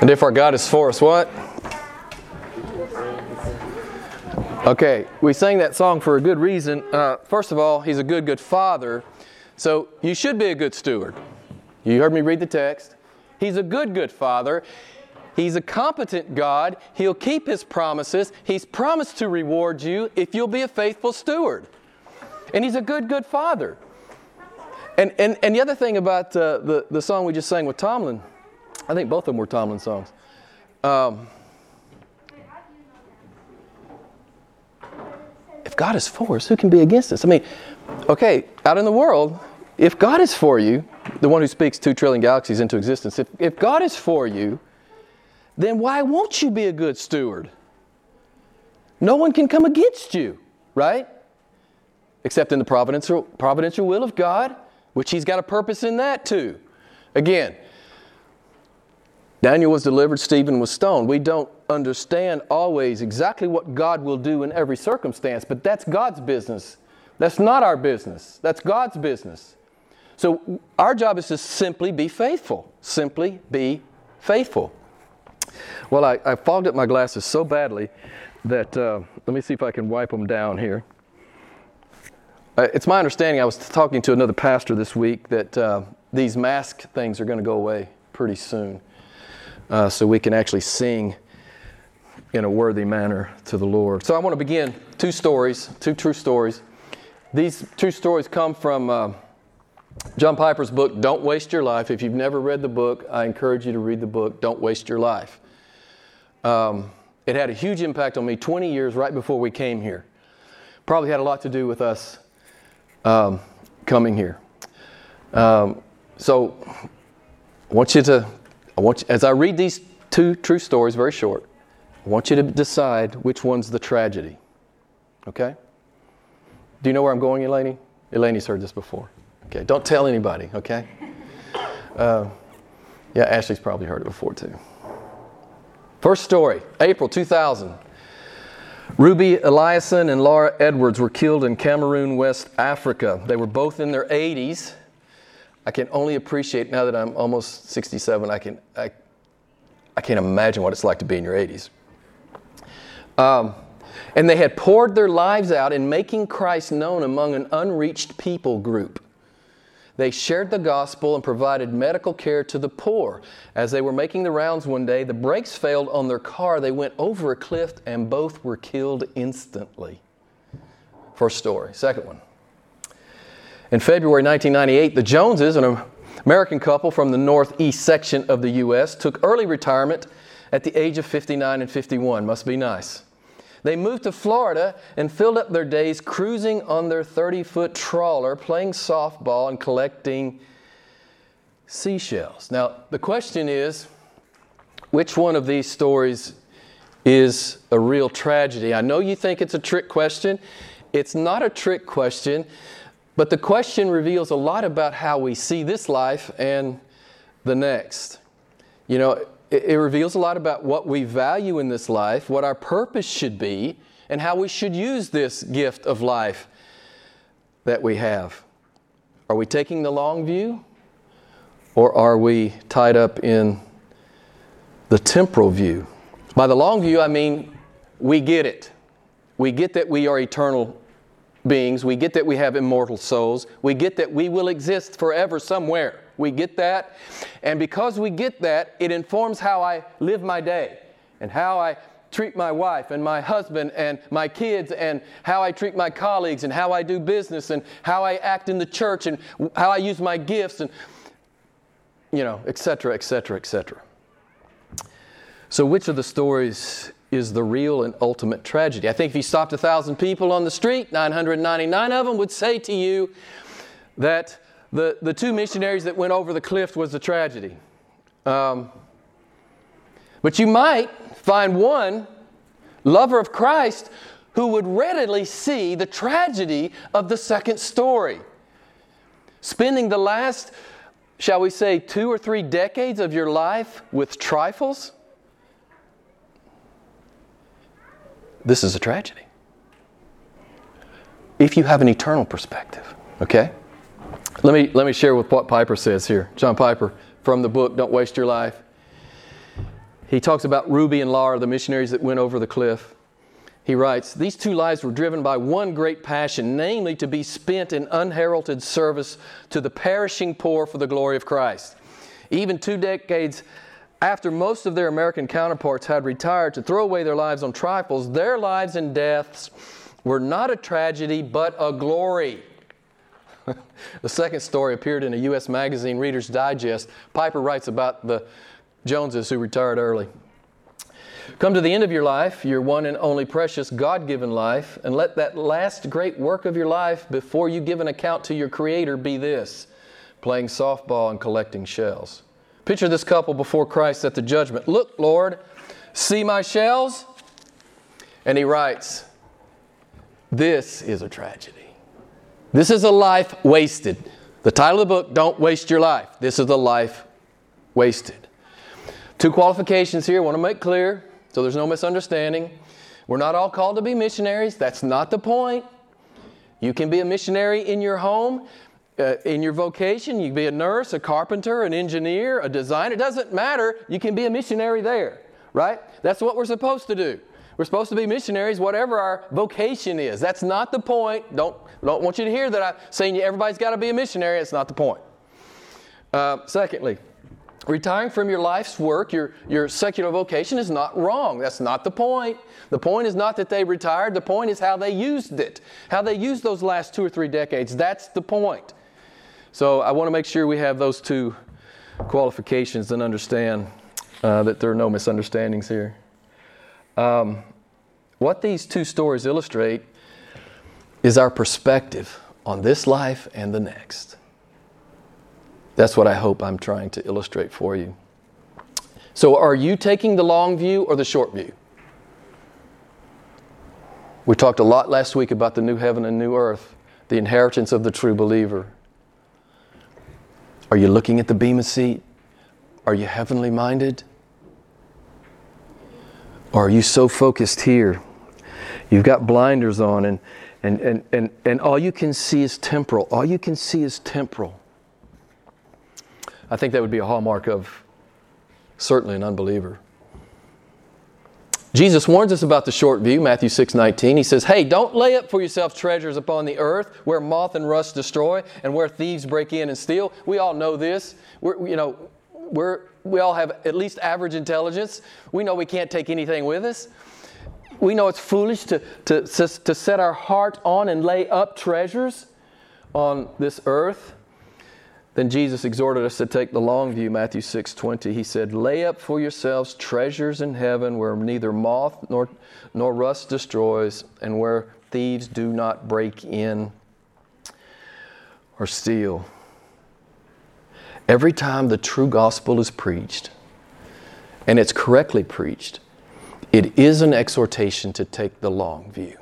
And if our God is for us, what? Okay, we sang that song for a good reason. Uh, first of all, He's a good, good Father. So you should be a good steward. You heard me read the text. He's a good, good Father. He's a competent God. He'll keep His promises. He's promised to reward you if you'll be a faithful steward. And He's a good, good Father. And, and, and the other thing about uh, the, the song we just sang with Tomlin, I think both of them were Tomlin songs. Um, if God is for us, who can be against us? I mean, okay, out in the world, if God is for you, the one who speaks two trillion galaxies into existence, if, if God is for you, then why won't you be a good steward? No one can come against you, right? Except in the providential, providential will of God, which He's got a purpose in that too. Again, Daniel was delivered, Stephen was stoned. We don't understand always exactly what God will do in every circumstance, but that's God's business. That's not our business, that's God's business. So our job is to simply be faithful. Simply be faithful. Well, I, I fogged up my glasses so badly that, uh, let me see if I can wipe them down here. Uh, it's my understanding, I was talking to another pastor this week, that uh, these mask things are going to go away pretty soon. Uh, so we can actually sing in a worthy manner to the Lord. So I want to begin two stories, two true stories. These two stories come from uh, John Piper's book, Don't Waste Your Life. If you've never read the book, I encourage you to read the book, Don't Waste Your Life. Um, it had a huge impact on me 20 years right before we came here. Probably had a lot to do with us um, coming here. Um, so I want you to, I want you, as I read these two true stories, very short, I want you to decide which one's the tragedy. Okay? Do you know where I'm going, Elaine? Elaine's heard this before. Okay, don't tell anybody, okay? Uh, yeah, Ashley's probably heard it before too. First story, April 2000. Ruby Eliason and Laura Edwards were killed in Cameroon, West Africa. They were both in their 80s. I can only appreciate now that I'm almost 67. I can I, I can't imagine what it's like to be in your 80s. Um, and they had poured their lives out in making Christ known among an unreached people group. They shared the gospel and provided medical care to the poor. As they were making the rounds one day, the brakes failed on their car. They went over a cliff and both were killed instantly. First story. Second one. In February 1998, the Joneses, an American couple from the northeast section of the U.S., took early retirement at the age of 59 and 51. Must be nice. They moved to Florida and filled up their days cruising on their 30 foot trawler, playing softball, and collecting seashells. Now, the question is which one of these stories is a real tragedy? I know you think it's a trick question. It's not a trick question, but the question reveals a lot about how we see this life and the next. You know, it, it reveals a lot about what we value in this life, what our purpose should be, and how we should use this gift of life that we have. Are we taking the long view? Or are we tied up in the temporal view? By the long view, I mean we get it. We get that we are eternal beings. We get that we have immortal souls. We get that we will exist forever somewhere. We get that. And because we get that, it informs how I live my day and how I treat my wife and my husband and my kids and how I treat my colleagues and how I do business and how I act in the church and how I use my gifts and, you know, et cetera, et cetera, et cetera. So, which of the stories is the real and ultimate tragedy? I think if you stopped a thousand people on the street, 999 of them would say to you that the, the two missionaries that went over the cliff was a tragedy. Um, but you might find one lover of Christ who would readily see the tragedy of the second story. Spending the last, shall we say, two or three decades of your life with trifles, this is a tragedy. If you have an eternal perspective, okay? Let me, let me share with what Piper says here. John Piper from the book Don't Waste Your Life. He talks about Ruby and Laura, the missionaries that went over the cliff. He writes, These two lives were driven by one great passion, namely to be spent in unheralded service to the perishing poor for the glory of Christ. Even two decades after most of their American counterparts had retired to throw away their lives on trifles, their lives and deaths were not a tragedy, but a glory. the second story appeared in a U.S. magazine, Reader's Digest. Piper writes about the Joneses who retired early. Come to the end of your life, your one and only precious God given life, and let that last great work of your life before you give an account to your Creator be this playing softball and collecting shells. Picture this couple before Christ at the judgment. Look, Lord, see my shells? And he writes, This is a tragedy. This is a life wasted. The title of the book, Don't Waste Your Life. This is a life wasted. Two qualifications here, I want to make clear so there's no misunderstanding. We're not all called to be missionaries. That's not the point. You can be a missionary in your home, uh, in your vocation. You can be a nurse, a carpenter, an engineer, a designer. It doesn't matter. You can be a missionary there, right? That's what we're supposed to do. We're supposed to be missionaries, whatever our vocation is. That's not the point. Don't, don't want you to hear that I'm saying everybody's got to be a missionary. That's not the point. Uh, secondly, retiring from your life's work, your, your secular vocation, is not wrong. That's not the point. The point is not that they retired, the point is how they used it, how they used those last two or three decades. That's the point. So I want to make sure we have those two qualifications and understand uh, that there are no misunderstandings here. Um, what these two stories illustrate is our perspective on this life and the next. That's what I hope I'm trying to illustrate for you. So, are you taking the long view or the short view? We talked a lot last week about the new heaven and new earth, the inheritance of the true believer. Are you looking at the Bema seat? Are you heavenly minded? Or are you so focused here? You've got blinders on and, and, and, and, and all you can see is temporal. All you can see is temporal. I think that would be a hallmark of certainly an unbeliever. Jesus warns us about the short view, Matthew 6 19. He says, Hey, don't lay up for yourself treasures upon the earth where moth and rust destroy and where thieves break in and steal. We all know this. We're, you know, we're, we all have at least average intelligence. We know we can't take anything with us. We know it's foolish to, to, to set our heart on and lay up treasures on this earth. Then Jesus exhorted us to take the long view, Matthew 6 20. He said, Lay up for yourselves treasures in heaven where neither moth nor, nor rust destroys, and where thieves do not break in or steal. Every time the true gospel is preached, and it's correctly preached, it is an exhortation to take the long view.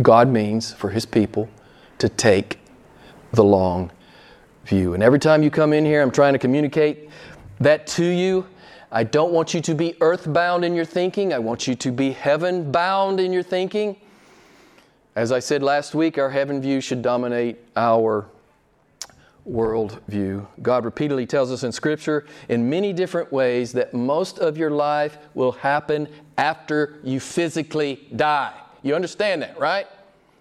God means for His people to take the long view. And every time you come in here, I'm trying to communicate that to you. I don't want you to be earthbound in your thinking. I want you to be heaven bound in your thinking. As I said last week, our heaven view should dominate our worldview. God repeatedly tells us in Scripture in many different ways that most of your life will happen after you physically die. You understand that, right?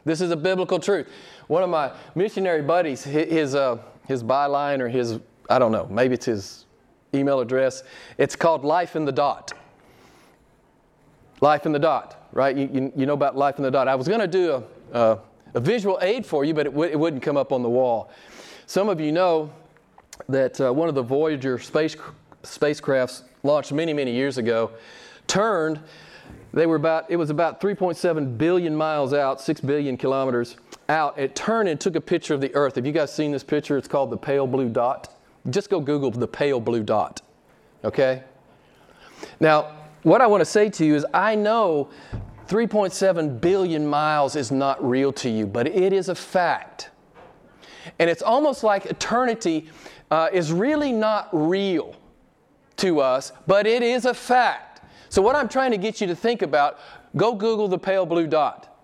This is a biblical truth. One of my missionary buddies, his, uh, his byline or his, I don't know, maybe it's his email address, it's called Life in the Dot. Life in the Dot, right? You, you, you know about Life in the Dot. I was going to do a, a, a, visual aid for you, but it, w- it wouldn't come up on the wall. Some of you know that uh, one of the Voyager space, spacecrafts launched many, many years ago turned. They were about, it was about 3.7 billion miles out, 6 billion kilometers out. It turned and took a picture of the Earth. Have you guys seen this picture? It's called the pale blue dot. Just go Google the pale blue dot. Okay? Now, what I want to say to you is I know 3.7 billion miles is not real to you, but it is a fact. And it's almost like eternity uh, is really not real to us, but it is a fact. So, what I'm trying to get you to think about, go Google the pale blue dot.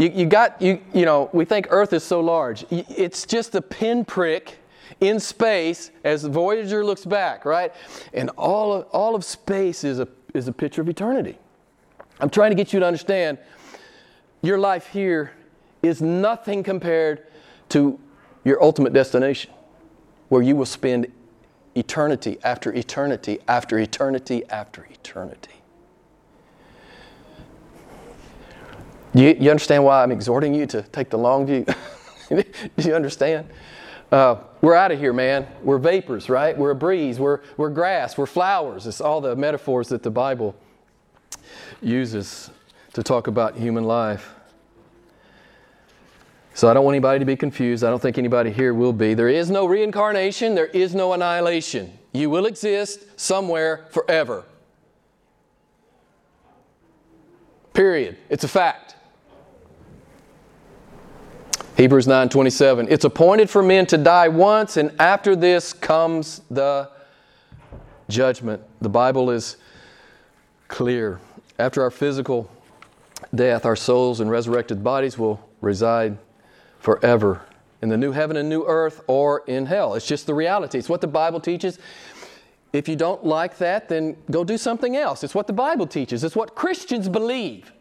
You, you got, you, you know, we think Earth is so large. It's just a pinprick in space as Voyager looks back, right? And all of, all of space is a, is a picture of eternity. I'm trying to get you to understand your life here is nothing compared to your ultimate destination, where you will spend eternity after eternity after eternity after eternity. You, you understand why I'm exhorting you to take the long view? Do you understand? Uh, we're out of here, man. We're vapors, right? We're a breeze. We're, we're grass. We're flowers. It's all the metaphors that the Bible uses to talk about human life. So I don't want anybody to be confused. I don't think anybody here will be. There is no reincarnation, there is no annihilation. You will exist somewhere forever. Period. It's a fact. Hebrews 9:27 It's appointed for men to die once and after this comes the judgment. The Bible is clear. After our physical death, our souls and resurrected bodies will reside forever in the new heaven and new earth or in hell. It's just the reality. It's what the Bible teaches. If you don't like that, then go do something else. It's what the Bible teaches. It's what Christians believe.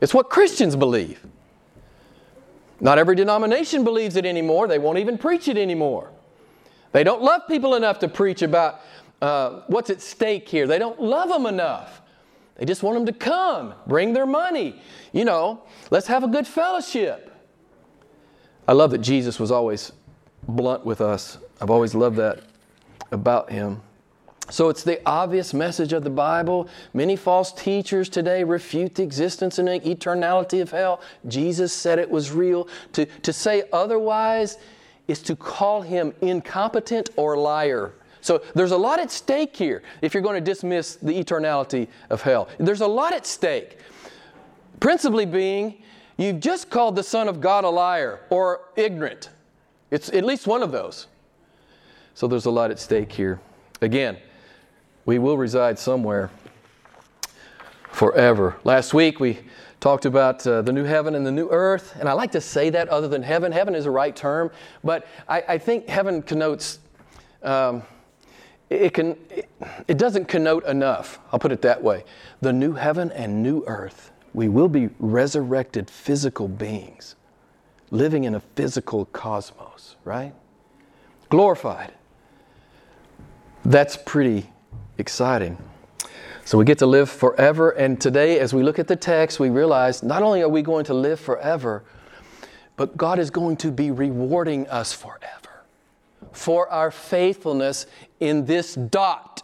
It's what Christians believe. Not every denomination believes it anymore. They won't even preach it anymore. They don't love people enough to preach about uh, what's at stake here. They don't love them enough. They just want them to come, bring their money. You know, let's have a good fellowship. I love that Jesus was always blunt with us. I've always loved that about him. So it's the obvious message of the Bible. Many false teachers today refute the existence and eternality of hell. Jesus said it was real. To, to say otherwise is to call him incompetent or liar. So there's a lot at stake here if you're going to dismiss the eternality of hell. There's a lot at stake. Principally being, you've just called the Son of God a liar or ignorant. It's at least one of those. So there's a lot at stake here. Again, we will reside somewhere forever. Last week we talked about uh, the new heaven and the new earth, and I like to say that other than heaven. Heaven is a right term, but I, I think heaven connotes. Um, it, can, it, it doesn't connote enough. I'll put it that way. The new heaven and new earth. We will be resurrected physical beings living in a physical cosmos, right? Glorified. That's pretty exciting. So we get to live forever. And today, as we look at the text, we realize not only are we going to live forever, but God is going to be rewarding us forever for our faithfulness in this dot.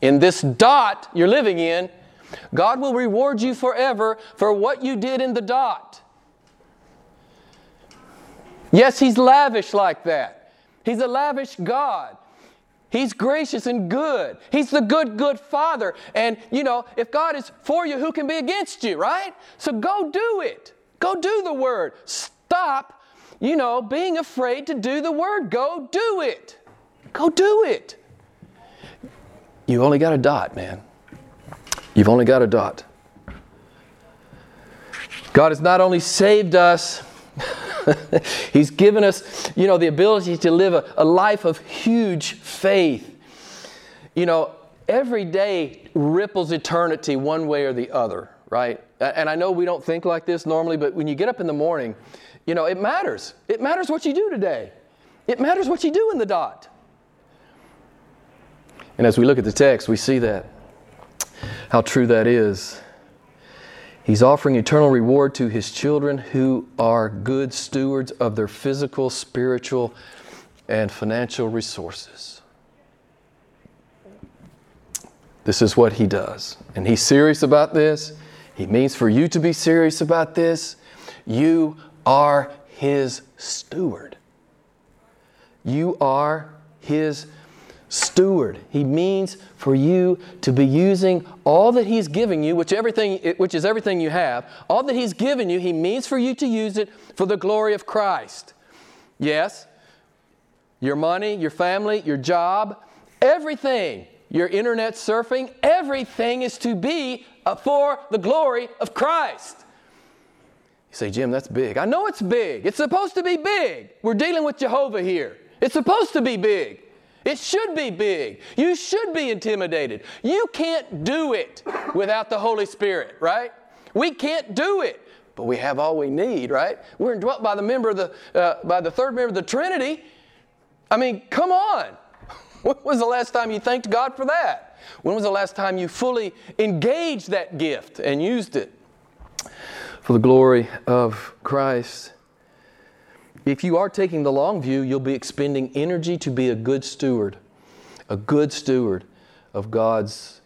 In this dot you're living in, God will reward you forever for what you did in the dot. Yes, He's lavish like that. He's a lavish God. He's gracious and good. He's the good, good Father. And, you know, if God is for you, who can be against you, right? So go do it. Go do the Word. Stop, you know, being afraid to do the Word. Go do it. Go do it. You only got a dot, man. You've only got a dot. God has not only saved us, He's given us, you know, the ability to live a, a life of huge faith. You know, every day ripples eternity one way or the other, right? And I know we don't think like this normally, but when you get up in the morning, you know, it matters. It matters what you do today. It matters what you do in the dot. And as we look at the text, we see that, how true that is. He's offering eternal reward to his children who are good stewards of their physical, spiritual, and financial resources. This is what he does. And he's serious about this. He means for you to be serious about this. You are his steward. You are his steward. He means for you to be using all that He's giving you, which, everything, which is everything you have, all that He's given you, He means for you to use it for the glory of Christ. Yes, your money, your family, your job, everything, your internet surfing, everything is to be uh, for the glory of Christ. You say, Jim, that's big. I know it's big. It's supposed to be big. We're dealing with Jehovah here. It's supposed to be big. It should be big. You should be intimidated. You can't do it without the Holy Spirit, right? We can't do it, but we have all we need, right? We're indwelt by the member of the uh, by the third member of the Trinity. I mean, come on. When was the last time you thanked God for that? When was the last time you fully engaged that gift and used it for the glory of Christ? If you are taking the long view, you'll be expending energy to be a good steward, a good steward of God's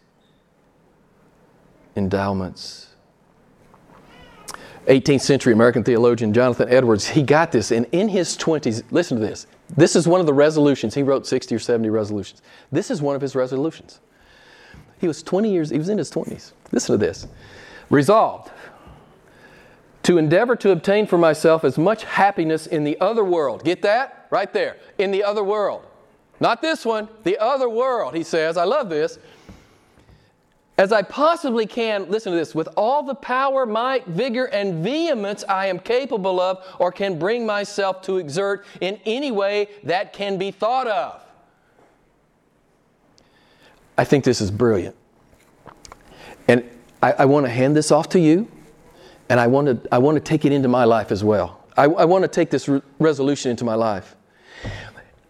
endowments. 18th century American theologian Jonathan Edwards, he got this, and in his 20s, listen to this. This is one of the resolutions. He wrote 60 or 70 resolutions. This is one of his resolutions. He was 20 years, he was in his 20s. Listen to this. Resolved to endeavor to obtain for myself as much happiness in the other world. Get that? Right there. In the other world. Not this one, the other world, he says. I love this. As I possibly can, listen to this, with all the power, might, vigor, and vehemence I am capable of or can bring myself to exert in any way that can be thought of. I think this is brilliant. And I, I want to hand this off to you and I want to, I want to take it into my life as well. I, I want to take this re- resolution into my life.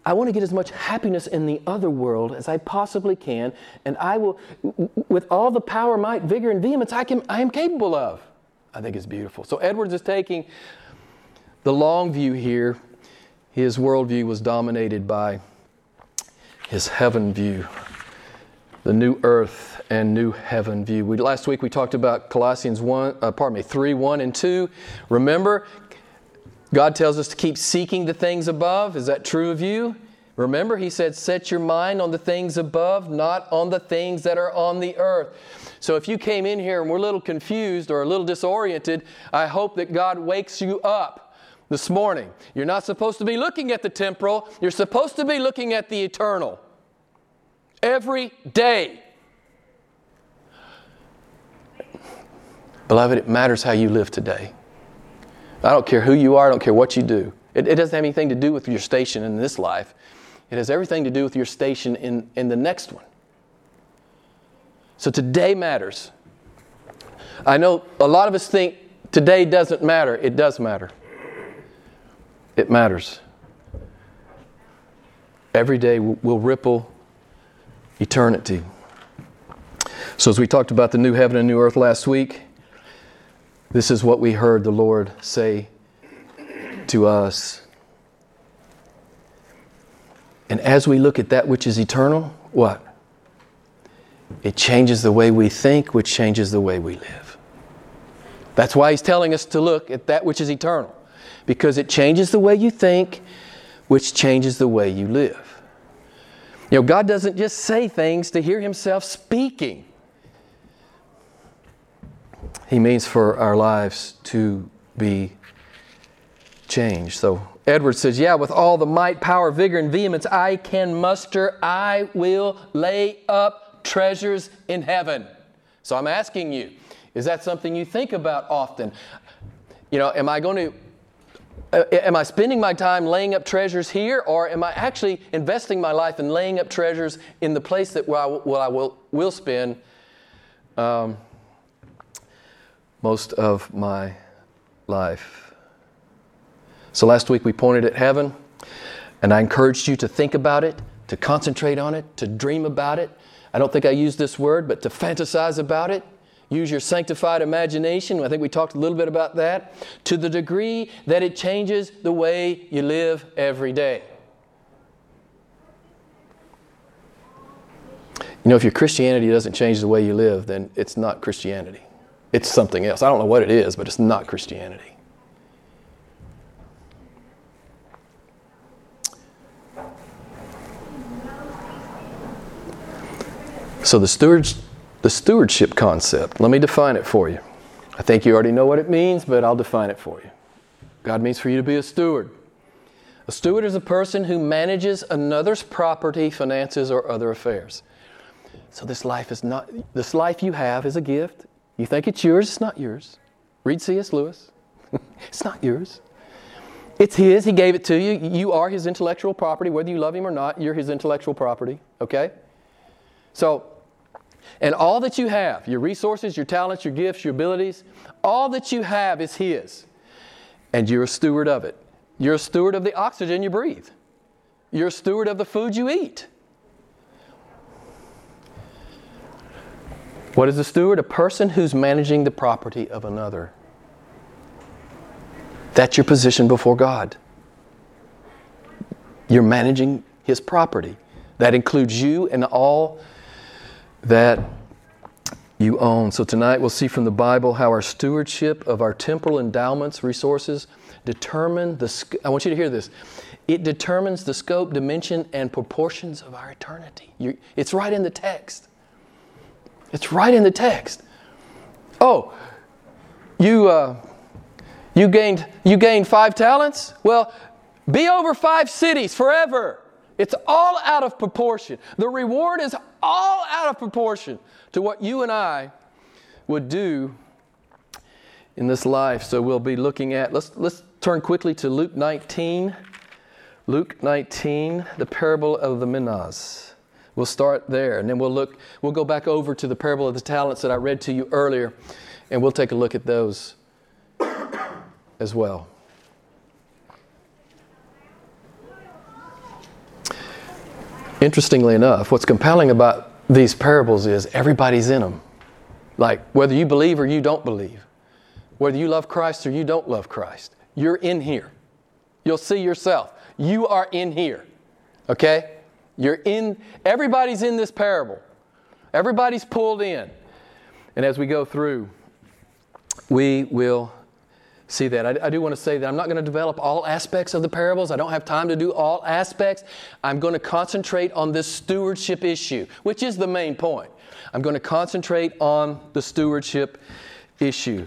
I want to get as much happiness in the other world as I possibly can, and I will, with all the power, might, vigor, and vehemence I, can, I am capable of. I think it's beautiful. So Edwards is taking the long view here. His worldview was dominated by his heaven view, the new earth and new heaven view. We, last week we talked about Colossians 1, uh, pardon me, 3, 1 and 2. Remember, God tells us to keep seeking the things above. Is that true of you? Remember, He said, set your mind on the things above, not on the things that are on the earth. So if you came in here and were a little confused or a little disoriented, I hope that God wakes you up this morning. You're not supposed to be looking at the temporal, you're supposed to be looking at the eternal. Every day. Beloved, it matters how you live today. I don't care who you are, I don't care what you do. It, it, doesn't have anything to do with your station in this life, it has everything to do with your station in, in the next one. So today matters. I know a lot of us think today doesn't matter. It does matter. It matters. Every day will ripple eternity. So, as we talked about the new heaven and new earth last week, this is what we heard the Lord say to us. And as we look at that which is eternal, what? It changes the way we think, which changes the way we live. That's why he's telling us to look at that which is eternal, because it changes the way you think, which changes the way you live. You know, God doesn't just say things to hear himself speaking. He means for our lives to be changed. So Edward says, Yeah, with all the might, power, vigor, and vehemence I can muster, I will lay up treasures in heaven. So I'm asking you, is that something you think about often? You know, am I going to am I spending my time laying up treasures here, or am I actually investing my life in laying up treasures in the place that where I, where I will, will spend um, most of my life. So last week we pointed at heaven, and I encouraged you to think about it, to concentrate on it, to dream about it. I don't think I used this word, but to fantasize about it. Use your sanctified imagination. I think we talked a little bit about that. To the degree that it changes the way you live every day. You know, if your Christianity doesn't change the way you live, then it's not Christianity. It's something else. I don't know what it is, but it's not Christianity. So the stewards, the stewardship concept, let me define it for you. I think you already know what it means, but I'll define it for you. God means for you to be a steward. A steward is a person who manages another's property, finances, or other affairs. So this life is not this life you have is a gift. You think it's yours, it's not yours. Read C.S. Lewis. it's not yours. It's His. He gave it to you. You are His intellectual property. Whether you love Him or not, you're His intellectual property. Okay? So, and all that you have, your resources, your talents, your gifts, your abilities, all that you have is His. And you're a steward of it. You're a steward of the oxygen you breathe. You're a steward of the food you eat. What is a steward? A person who's managing the property of another. That's your position before God. You're managing His property. That includes you and all that you own. So tonight we'll see from the Bible how our stewardship of our temporal endowments, resources, determine the. I want you to hear this. It determines the scope, dimension, and proportions of our eternity. You, it's right in the text. It's right in the text. Oh, you uh, you gained you gained five talents. Well, be over five cities forever. It's all out of proportion. The reward is all out of proportion to what you and I would do in this life. So we'll be looking at let's let's turn quickly to Luke 19. Luke 19, the parable of the minas. We'll start there and then we'll look we'll go back over to the parable of the talents that I read to you earlier and we'll take a look at those as well. Interestingly enough, what's compelling about these parables is everybody's in them. Like whether you believe or you don't believe, whether you love Christ or you don't love Christ, you're in here. You'll see yourself. You are in here. Okay? You're in, everybody's in this parable. Everybody's pulled in. And as we go through, we will see that. I, I, do want to say that I'm not going to develop all aspects of the parables. I don't have time to do all aspects. I'm going to concentrate on this stewardship issue, which is the main point. I'm going to concentrate on the stewardship issue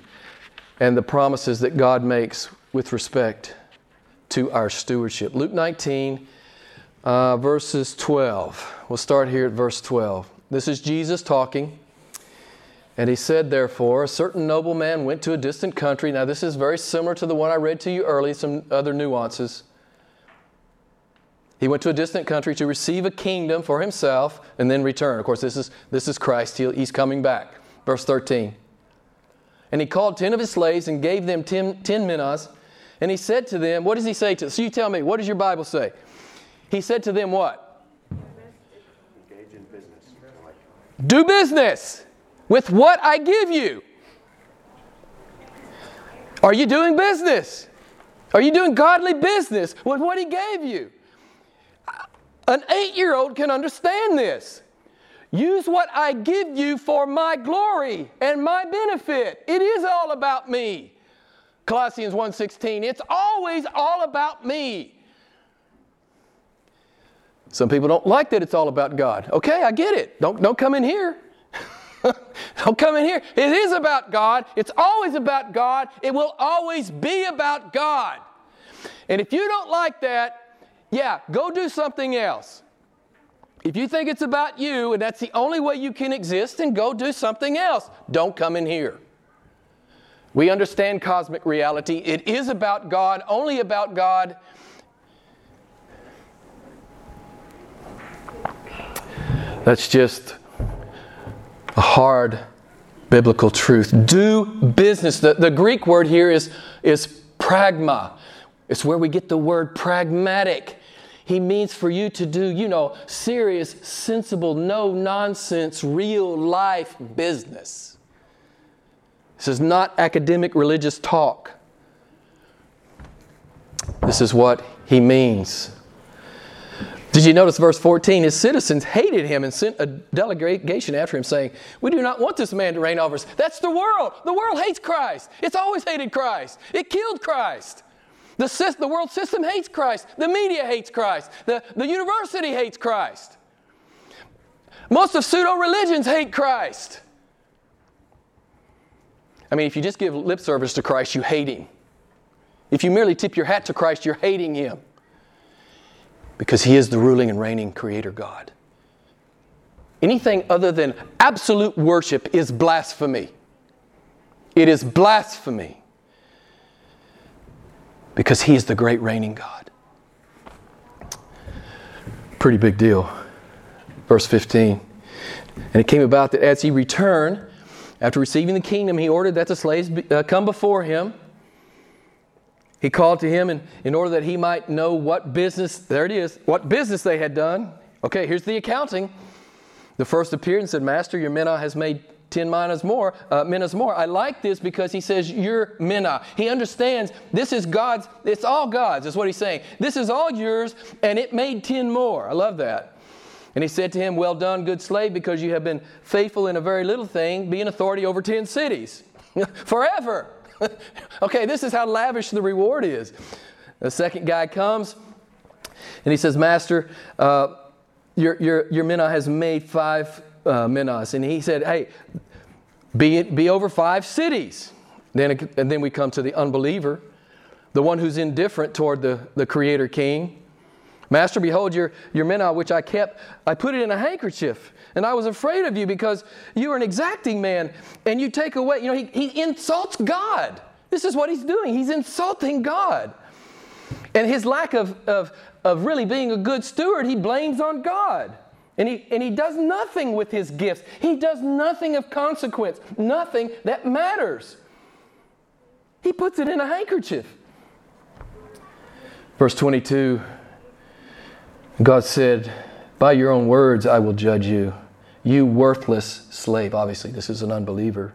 and the promises that God makes with respect to our stewardship. Luke 19, uh, verses 12. We'll start here at verse 12. This is Jesus talking. And he said, therefore, a certain nobleman went to a distant country. Now, this is very similar to the one I read to you earlier, some other nuances. He went to a distant country to receive a kingdom for himself and then return. Of course, this is, this is Christ. He, he's coming back. Verse 13. And he called ten of his slaves and gave them ten, ten minas. And he said to them, What does he say to So you tell me, what does your Bible say? He said to them, What? Engage in business. Do business with what I give you. Are you doing business? Are you doing godly business with what He gave you? An eight year old can understand this. Use what I give you for my glory and my benefit. It is all about me. Colossians 1:16. It's always all about me. Some people don't like that it's all about God. Okay, I get it. Don't, don't come in here. Don't come in here. It is about God. It's always about God. It will always be about God. And if you don't like that, yeah, go do something else. If you think it's about you and that's the only way you can exist, then go do something else. Don't come in here. We understand cosmic reality. It is about God, only about God. That's just a hard biblical truth. Do business. The, the Greek word here is, is pragma. It's where we get the word pragmatic. He means for you to do, you know, serious, sensible, no nonsense, real life business. This is not academic religious talk. This is what he means. Did you notice verse 14? His citizens hated him and sent a delegation after him saying, We do not want this man to reign over us. That's the world. The world hates Christ. It's always hated Christ. It killed Christ. The, the world system hates Christ. The media hates Christ. The, the university hates Christ. Most of pseudo religions hate Christ. I mean, if you just give lip service to Christ, you hate him. If you merely tip your hat to Christ, you're hating him because He is the ruling and reigning Creator God. Anything other than absolute worship is blasphemy. It is blasphemy. because He is the great reigning God. Pretty big deal. Verse 15. And it came about that as he returned, after receiving the kingdom, he ordered that the slaves be, uh, come before him. He called to him in, in order that he might know what business, there it is, what business they had done. Okay, here's the accounting. The first appeared and said, Master, your mina has made 10 minas more, uh, minas more. I like this because he says, Your mina. He understands this is God's, it's all God's, is what he's saying. This is all yours, and it made 10 more. I love that. And he said to him, Well done, good slave, because you have been faithful in a very little thing, be an authority over 10 cities. Forever. okay, this is how lavish the reward is. The second guy comes and he says, Master, uh, your, your, your mina has made five uh, minas. And he said, Hey, be, it, be over five cities. Then, and then we come to the unbeliever, the one who's indifferent toward the, the Creator King. Master, behold your, your mina which I kept, I put it in a handkerchief. And I was afraid of you because you are an exacting man and you take away, you know, he, he insults God. This is what he's doing. He's insulting God. And his lack of, of, of really being a good steward, he blames on God. And he, and he does nothing with his gifts. He does nothing of consequence, nothing that matters. He puts it in a handkerchief. Verse 22 God said, By your own words I will judge you, you worthless slave. Obviously, this is an unbeliever.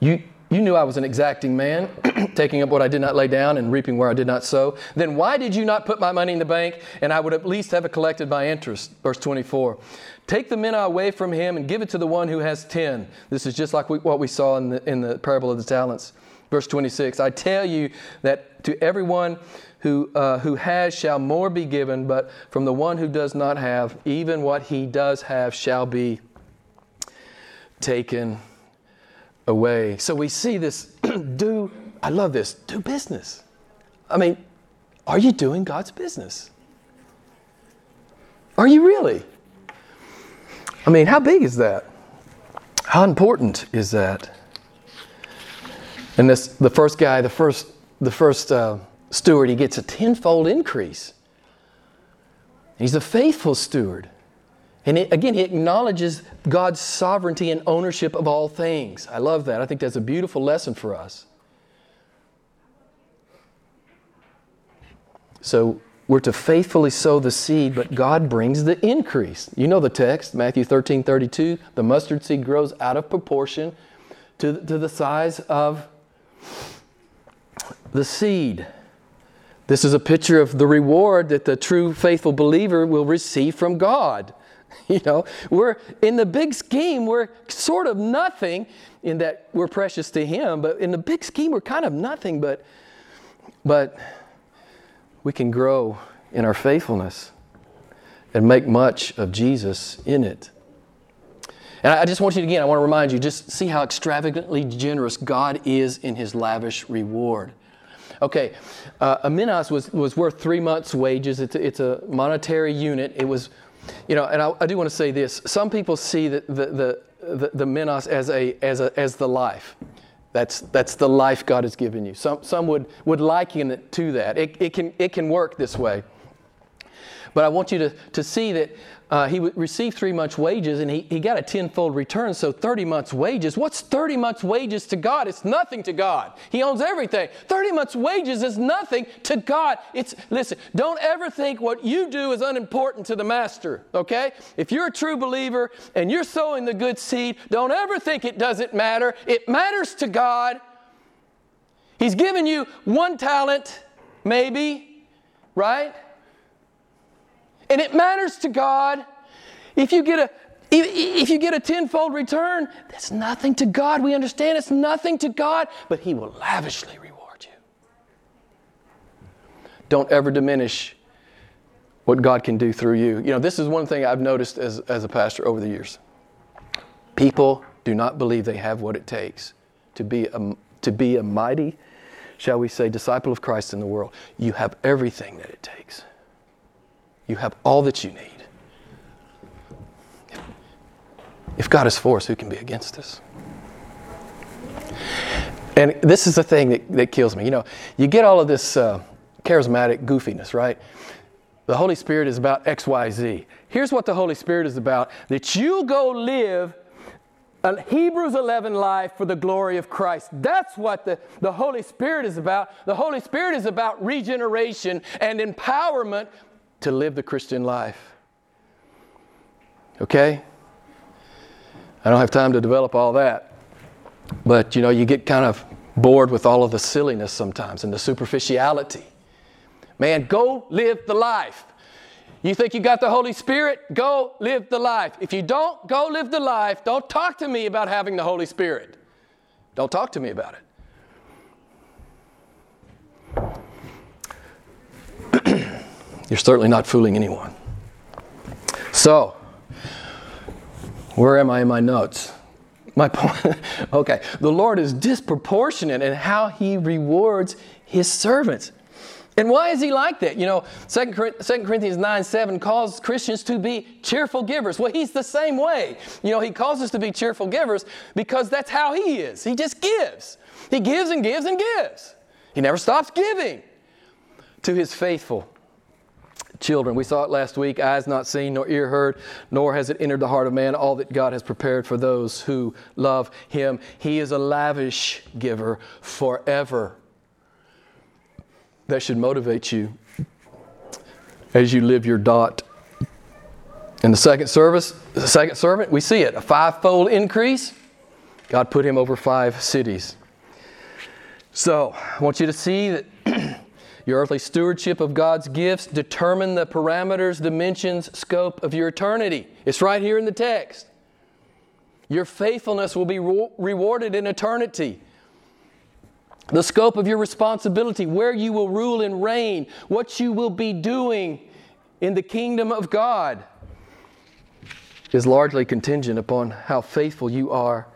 You, you knew I was an exacting man, taking up what I did not lay down and reaping where I did not sow. Then why did you not put my money in the bank and I would at least have collected my interest? Verse 24. Take the mina away from him and give it to the one who has 10. This is just like we, what we saw in the, in the parable of the talents. Verse 26. I tell you that to everyone who, uh, who has shall more be given, but from the one who does not have, even what he does have shall be taken away. So we see this do, I love this, do business. I mean, are you doing God's business? Are you really? I mean, how big is that? How important is that? And this, the first guy, the first, the first uh, steward, he gets a tenfold increase. He's a faithful steward. And it, again, he acknowledges God's sovereignty and ownership of all things. I love that. I think that's a beautiful lesson for us. So we're to faithfully sow the seed, but God brings the increase. You know the text, Matthew 13 32. The mustard seed grows out of proportion to, to the size of the seed. This is a picture of the reward that the true faithful believer will receive from God. You know, we're in the big scheme, we're sort of nothing in that we're precious to Him, but in the big scheme, we're kind of nothing, but, but we can grow in our faithfulness and make much of Jesus in it. And I just want you to, again, I want to remind you just see how extravagantly generous God is in His lavish reward. Okay, uh, a minas was, was worth three months' wages. It's a, it's a monetary unit. It was, you know, and I, I do want to say this. Some people see the, the, the, the, the minas as, a, as, a, as the life. That's, that's the life God has given you. Some, some would, would liken it to that. It, it, can, it can work this way. But I want you to, to see that uh, he received three months' wages and he, he got a tenfold return, so 30 months' wages. What's 30 months' wages to God? It's nothing to God. He owns everything. 30 months' wages is nothing to God. It's, listen, don't ever think what you do is unimportant to the master, okay? If you're a true believer and you're sowing the good seed, don't ever think it doesn't matter. It matters to God. He's given you one talent, maybe, right? And it matters to God. If you get a if you get a tenfold return, that's nothing to God. We understand it's nothing to God, but He will lavishly reward you. Don't ever diminish what God can do through you. You know, this is one thing I've noticed as, as a pastor over the years. People do not believe they have what it takes to be a, to be a mighty, shall we say, disciple of Christ in the world. You have everything that it takes. You have all that you need. If God is for us, who can be against us? And this is the thing that, that kills me. You know, you get all of this uh, charismatic goofiness, right? The Holy Spirit is about X, Y, Z. Here's what the Holy Spirit is about that you go live a Hebrews 11 life for the glory of Christ. That's what the, the Holy Spirit is about. The Holy Spirit is about regeneration and empowerment to live the Christian life. Okay? I don't have time to develop all that. But you know, you get kind of bored with all of the silliness sometimes and the superficiality. Man, go live the life. You think you got the Holy Spirit? Go live the life. If you don't, go live the life. Don't talk to me about having the Holy Spirit. Don't talk to me about it. You're certainly not fooling anyone. So, where am I in my notes? My point, okay, the Lord is disproportionate in how He rewards His servants. And why is he like that? You know, 2 Corinthians 9 7 calls Christians to be cheerful givers. Well, he's the same way. You know, he calls us to be cheerful givers because that's how he is. He just gives. He gives and gives and gives. He never stops giving to his faithful children. We saw it last week eyes not seen, nor ear heard, nor has it entered the heart of man all that God has prepared for those who love him. He is a lavish giver forever that should motivate you as you live your dot. In the second service, the second servant, we see it a five-fold increase. God put him over five cities. So I want you to see that your earthly stewardship of God's gifts determine the parameters, dimensions, scope of your eternity. It's right here in the text. Your faithfulness will be re- rewarded in eternity the scope of your responsibility, where you will rule and reign, what you will be doing in the kingdom of God is largely contingent upon how faithful you are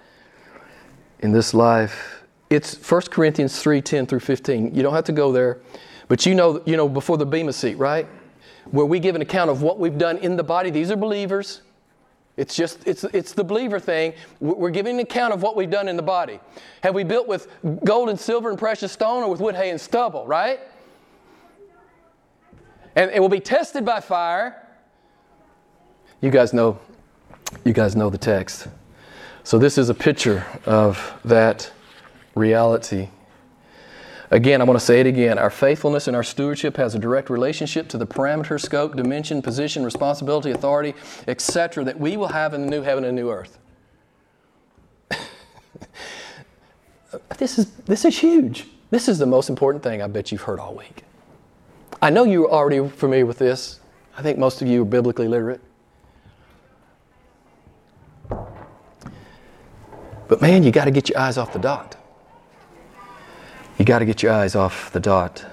in this life. It's 1 Corinthians 3 10 through 15. You don't have to go there, but you know, you know before the Bema seat, right? Where we give an account of what we've done in the body. These are believers. It's just, it's, it's the believer thing. We're giving an account of what we've done in the body. Have we built with gold and silver and precious stone or with wood, hay, and stubble, right? And it will be tested by fire. You guys know, you guys know the text. So this is a picture of that reality. Again, I want to say it again. Our faithfulness and our stewardship has a direct relationship to the parameter, scope, dimension, position, responsibility, authority, etc., that we will have in the new heaven and new earth. this, is, this is huge. This is the most important thing I bet you've heard all week. I know you're already familiar with this. I think most of you are biblically literate. But man, you got to get your eyes off the dot. Got to get your eyes off the dot.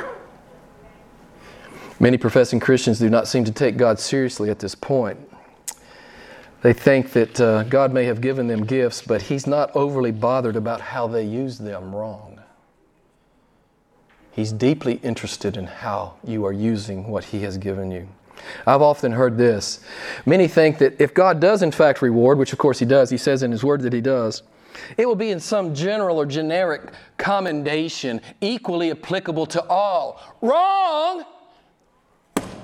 Many professing Christians do not seem to take God seriously at this point. They think that uh, God may have given them gifts, but He's not overly bothered about how they use them wrong. He's deeply interested in how you are using what He has given you. I've often heard this. Many think that if God does, in fact, reward, which of course He does, He says in His Word that He does, it will be in some general or generic commendation, equally applicable to all. Wrong!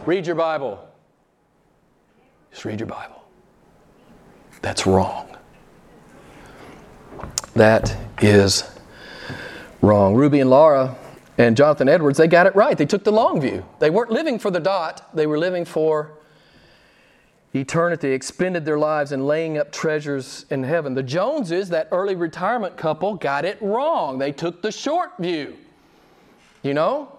Read your Bible. Just read your Bible. That's wrong. That is wrong. Ruby and Laura and Jonathan Edwards, they got it right. They took the long view. They weren't living for the dot, they were living for eternity expended their lives in laying up treasures in heaven. The Joneses, that early retirement couple, got it wrong. They took the short view. You know?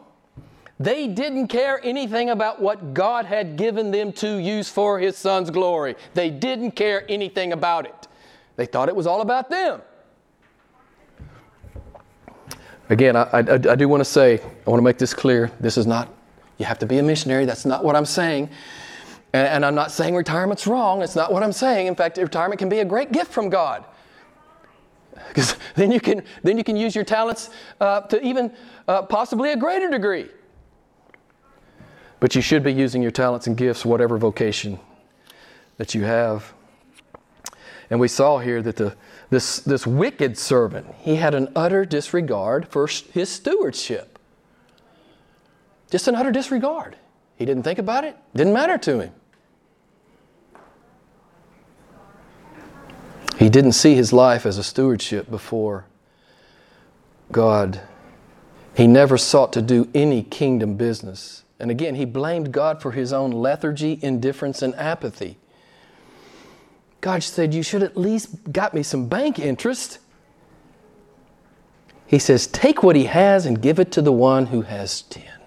They didn't care anything about what God had given them to use for His Son's glory. They didn't care anything about it. They thought it was all about them. Again, I, I, I do want to say, I want to make this clear. This is not, you have to be a missionary. That's not what I'm saying. And, and I'm not saying retirement's wrong. It's not what I'm saying. In fact, retirement can be a great gift from God. Because then you can then you can use your talents uh, to even uh, possibly a greater degree. But you should be using your talents and gifts, whatever vocation that you have. And we saw here that the, this, this wicked servant, he had an utter disregard for his stewardship. Just an utter disregard. He didn't think about it, didn't matter to him. He didn't see his life as a stewardship before God. He never sought to do any kingdom business. And again, he blamed God for his own lethargy, indifference, and apathy. God said, You should at least got me some bank interest. He says, Take what he has and give it to the one who has ten.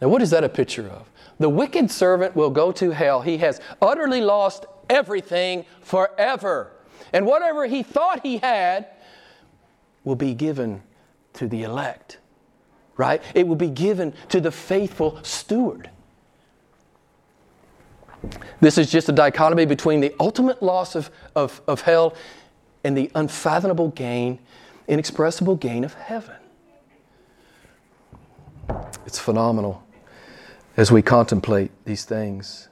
Now, what is that a picture of? The wicked servant will go to hell. He has utterly lost everything forever. And whatever he thought he had will be given to the elect, right? It will be given to the faithful steward. This is just a dichotomy between the ultimate loss of, of, of hell and the unfathomable gain, inexpressible gain of heaven. It's phenomenal as we contemplate these things.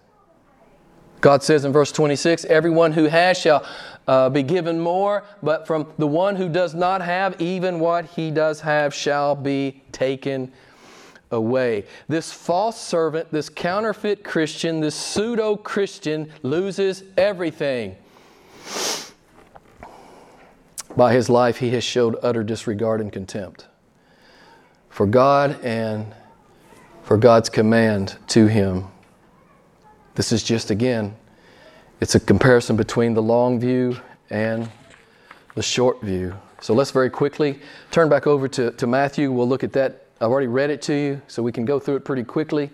God says in verse 26 Everyone who has shall uh, be given more, but from the one who does not have, even what he does have shall be taken away. This false servant, this counterfeit Christian, this pseudo Christian loses everything. By his life, he has showed utter disregard and contempt for God and for God's command to him. This is just, again, it's a comparison between the long view and the short view. So let's very quickly turn back over to, to Matthew. We'll look at that. I've already read it to you, so we can go through it pretty quickly.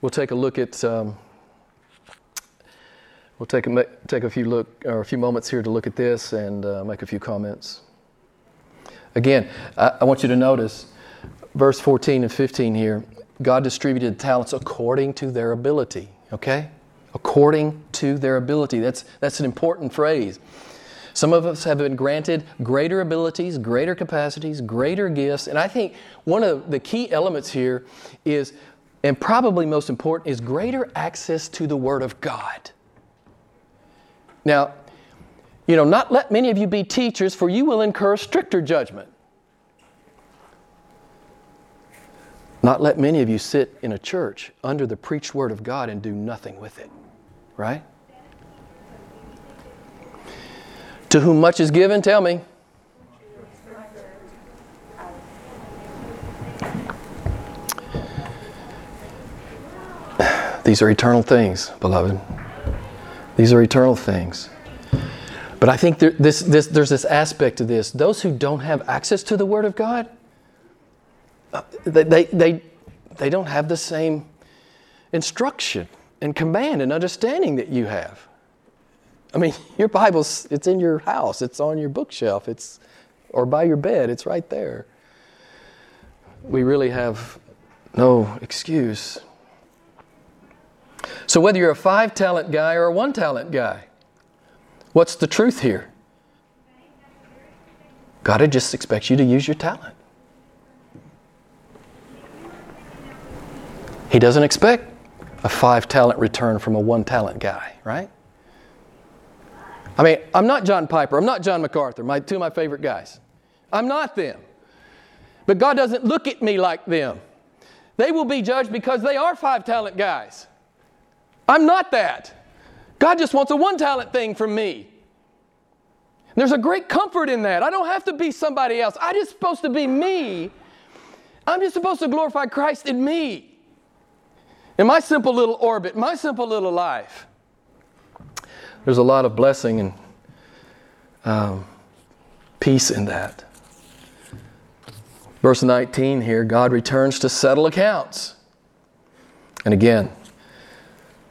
We'll take a look at. Um, we'll take a take a few look or a few moments here to look at this and uh, make a few comments. Again, I, I want you to notice verse 14 and 15 here. God distributed talents according to their ability. Okay, according to their ability. That's that's an important phrase. Some of us have been granted greater abilities, greater capacities, greater gifts. And I think one of the key elements here is, and probably most important, is greater access to the Word of God. Now, you know, not let many of you be teachers, for you will incur stricter judgment. Not let many of you sit in a church under the preached Word of God and do nothing with it, right? To whom much is given, tell me. These are eternal things, beloved. These are eternal things. But I think there, this, this, there's this aspect to this. Those who don't have access to the Word of God, they, they, they, they don't have the same instruction and command and understanding that you have. I mean, your Bible's it's in your house, it's on your bookshelf, it's or by your bed, it's right there. We really have no excuse. So whether you're a five talent guy or a one talent guy, what's the truth here? God just expects you to use your talent. He doesn't expect a five talent return from a one talent guy, right? I mean, I'm not John Piper. I'm not John MacArthur, my, two of my favorite guys. I'm not them. But God doesn't look at me like them. They will be judged because they are five talent guys. I'm not that. God just wants a one talent thing from me. There's a great comfort in that. I don't have to be somebody else. I'm just supposed to be me. I'm just supposed to glorify Christ in me, in my simple little orbit, my simple little life there's a lot of blessing and um, peace in that. Verse 19 here God returns to settle accounts. And again,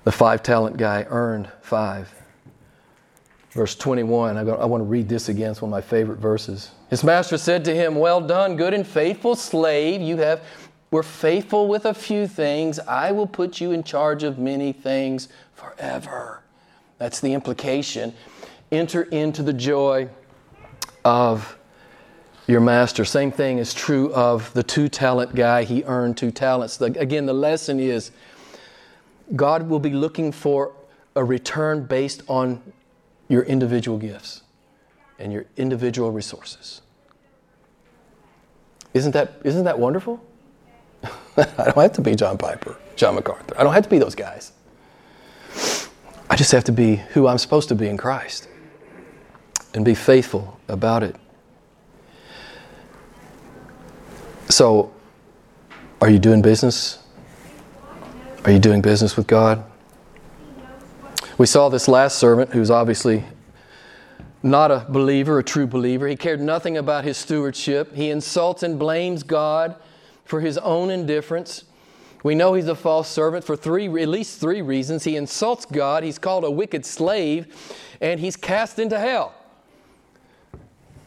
the five talent guy earned five. Verse 21, I want to read this again. It's one of my favorite verses. His master said to him, Well done, good and faithful slave. You have were faithful with a few things. I will put you in charge of many things forever. That's the implication. Enter into the joy of your master. Same thing is true of the two talent guy. He earned two talents. The, again, the lesson is God will be looking for a return based on your individual gifts and your individual resources. Isn't that, isn't that wonderful? I don't have to be John Piper, John MacArthur. I don't have to be those guys. I just have to be who I'm supposed to be in Christ and be faithful about it. So, are you doing business? Are you doing business with God? We saw this last servant who's obviously not a believer, a true believer. He cared nothing about his stewardship. He insults and blames God for his own indifference. We know he's a false servant for three, at least three reasons. He insults God, he's called a wicked slave, and he's cast into hell.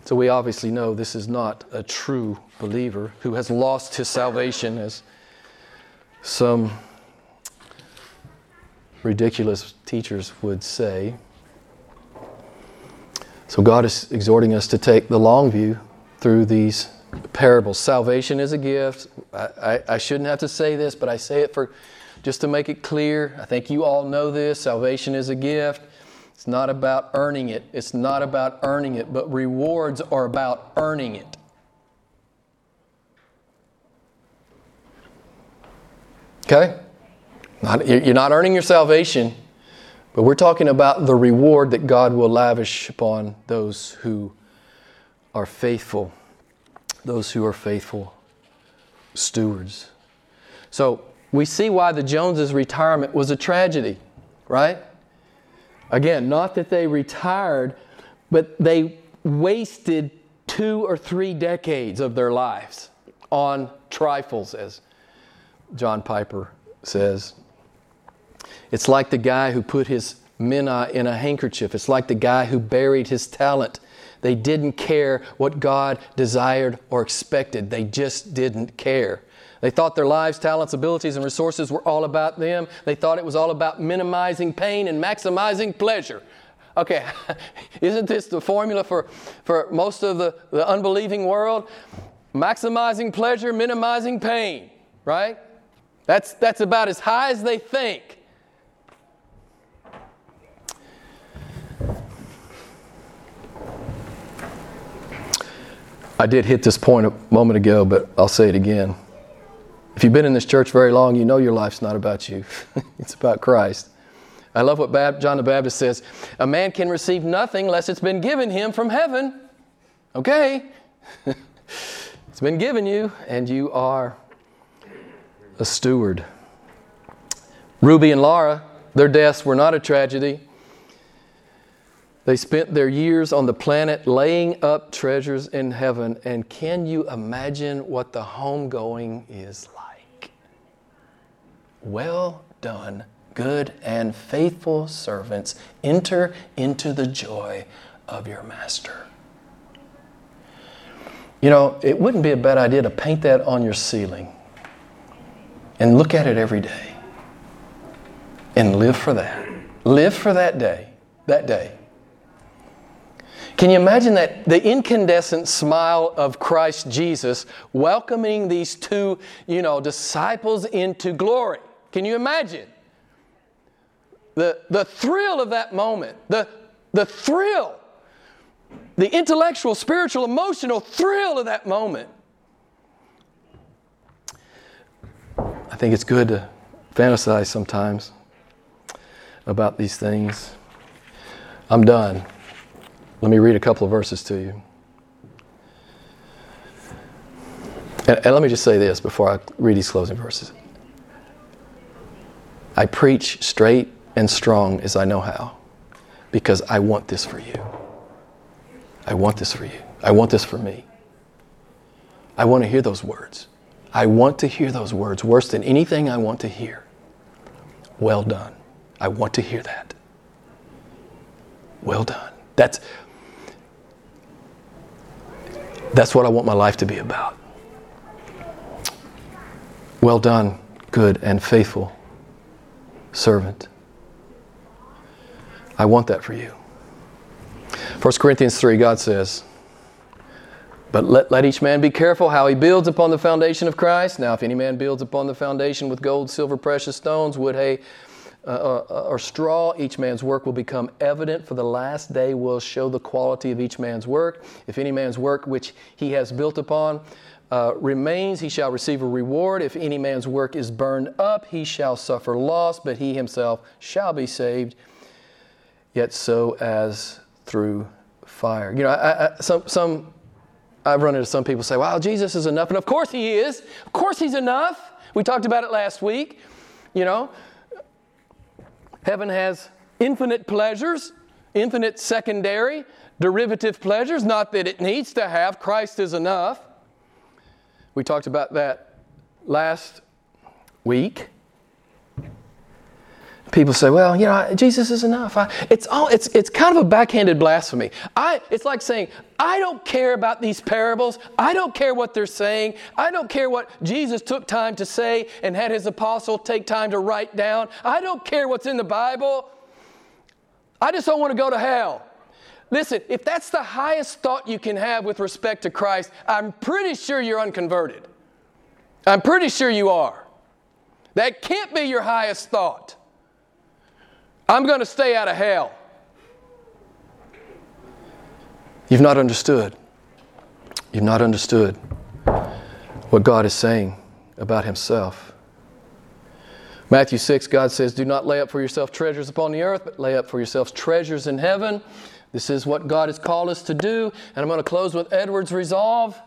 So we obviously know this is not a true believer who has lost his salvation, as some ridiculous teachers would say. So God is exhorting us to take the long view through these parables. Salvation is a gift. I, I, I, shouldn't have to say this, but I say it for just to make it clear. I think you all know this. Salvation is a gift. It's not about earning it. It's not about earning it, but rewards are about earning it. Okay? Not, you're not earning your salvation, but we're talking about the reward that God will lavish upon those who are faithful, those who are faithful stewards. So we see why the Joneses' retirement was a tragedy, right? Again, not that they retired, but they wasted two or three decades of their lives on trifles, as John Piper says. It's like the guy who put his mina uh, in a handkerchief. It's like the guy who buried his talent. They didn't care what God desired or expected, they just didn't care. They thought their lives, talents, abilities, and resources were all about them. They thought it was all about minimizing pain and maximizing pleasure. Okay, isn't this the formula for, for most of the, the unbelieving world? Maximizing pleasure, minimizing pain, right? That's, that's about as high as they think. I did hit this point a moment ago, but I'll say it again. If you've been in this church very long, you know your life's not about you, it's about Christ. I love what Bab- John the Baptist says a man can receive nothing unless it's been given him from heaven. Okay? it's been given you, and you are a steward. Ruby and Laura, their deaths were not a tragedy. They spent their years on the planet laying up treasures in heaven. And can you imagine what the homegoing is like? Well done, good and faithful servants. Enter into the joy of your master. You know, it wouldn't be a bad idea to paint that on your ceiling and look at it every day and live for that. Live for that day, that day. Can you imagine that the incandescent smile of Christ Jesus welcoming these two, you know, disciples into glory? Can you imagine? The, the thrill of that moment, the, the thrill, the intellectual, spiritual, emotional thrill of that moment. I think it's good to fantasize sometimes about these things. I'm done. Let me read a couple of verses to you. And, and, let me just say this before I read these closing verses. I preach straight and strong as I know how because I want this for you. I want this for you. I want this for me. I want to hear those words. I want to hear those words worse than anything I want to hear. Well done. I want to hear that. Well done. That's that's what I want my life to be about. Well done, good and faithful servant. I want that for you. 1 Corinthians 3, God says, But let, let each man be careful how he builds upon the foundation of Christ. Now, if any man builds upon the foundation with gold, silver, precious stones, wood, hay, uh, or straw, each man's work will become evident, for the last day will show the quality of each man's work. If any man's work which he has built upon uh, remains, he shall receive a reward. If any man's work is burned up, he shall suffer loss, but he himself shall be saved, yet so as through fire. You know, I, I, some, some, I've run into some people say, wow, Jesus is enough. And of course he is. Of course he's enough. We talked about it last week. You know, heaven has infinite pleasures, infinite secondary, derivative pleasures. Not that it needs to have, Christ is enough. We talked about that last week. People say, well, you know, Jesus is enough. I, it's, all, it's, it's kind of a backhanded blasphemy. I, it's like saying, I don't care about these parables. I don't care what they're saying. I don't care what Jesus took time to say and had his apostle take time to write down. I don't care what's in the Bible. I just don't want to go to hell. Listen, if that's the highest thought you can have with respect to Christ, I'm pretty sure you're unconverted. I'm pretty sure you are. That can't be your highest thought. I'm going to stay out of hell. You've not understood. You've not understood what God is saying about Himself. Matthew 6, God says, Do not lay up for yourself treasures upon the earth, but lay up for yourselves treasures in heaven. This is what God has called us to do. And I'm going to close with Edwards' resolve.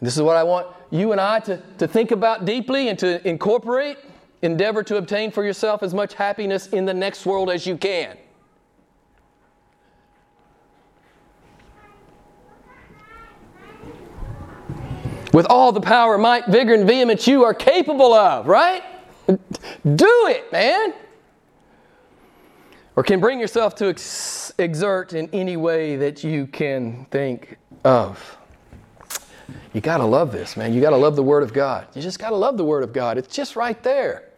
This is what I want you and I to, to think about deeply and to incorporate. Endeavor to obtain for yourself as much happiness in the next world as you can. With all the power, might, vigor, and vehemence you are capable of, right? Do it, man or can bring yourself to ex- exert in any way that you can think of. You got to love this, man. You got to love the Word of God. You just got to love the Word of God. It's just right there.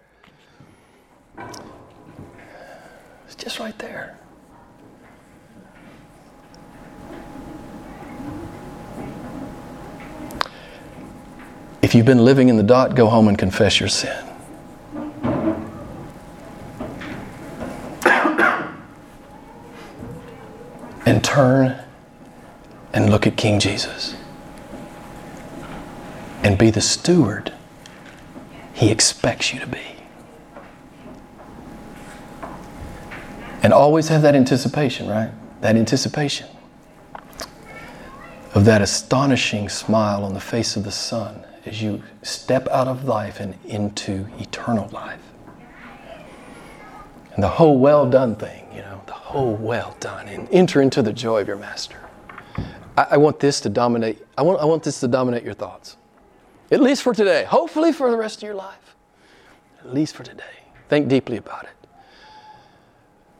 It's just right there. If you've been living in the dot, go home and confess your sin. and turn and look at King Jesus and be the steward he expects you to be. And always have that anticipation, right? That anticipation of that astonishing smile on the face of the Son as you step out of life and into eternal life. And the whole well done thing, you know, the whole well done, and enter into the joy of your master. I, I want this to dominate, I want, I want this to dominate your thoughts. At least for today. Hopefully for the rest of your life. At least for today. Think deeply about it.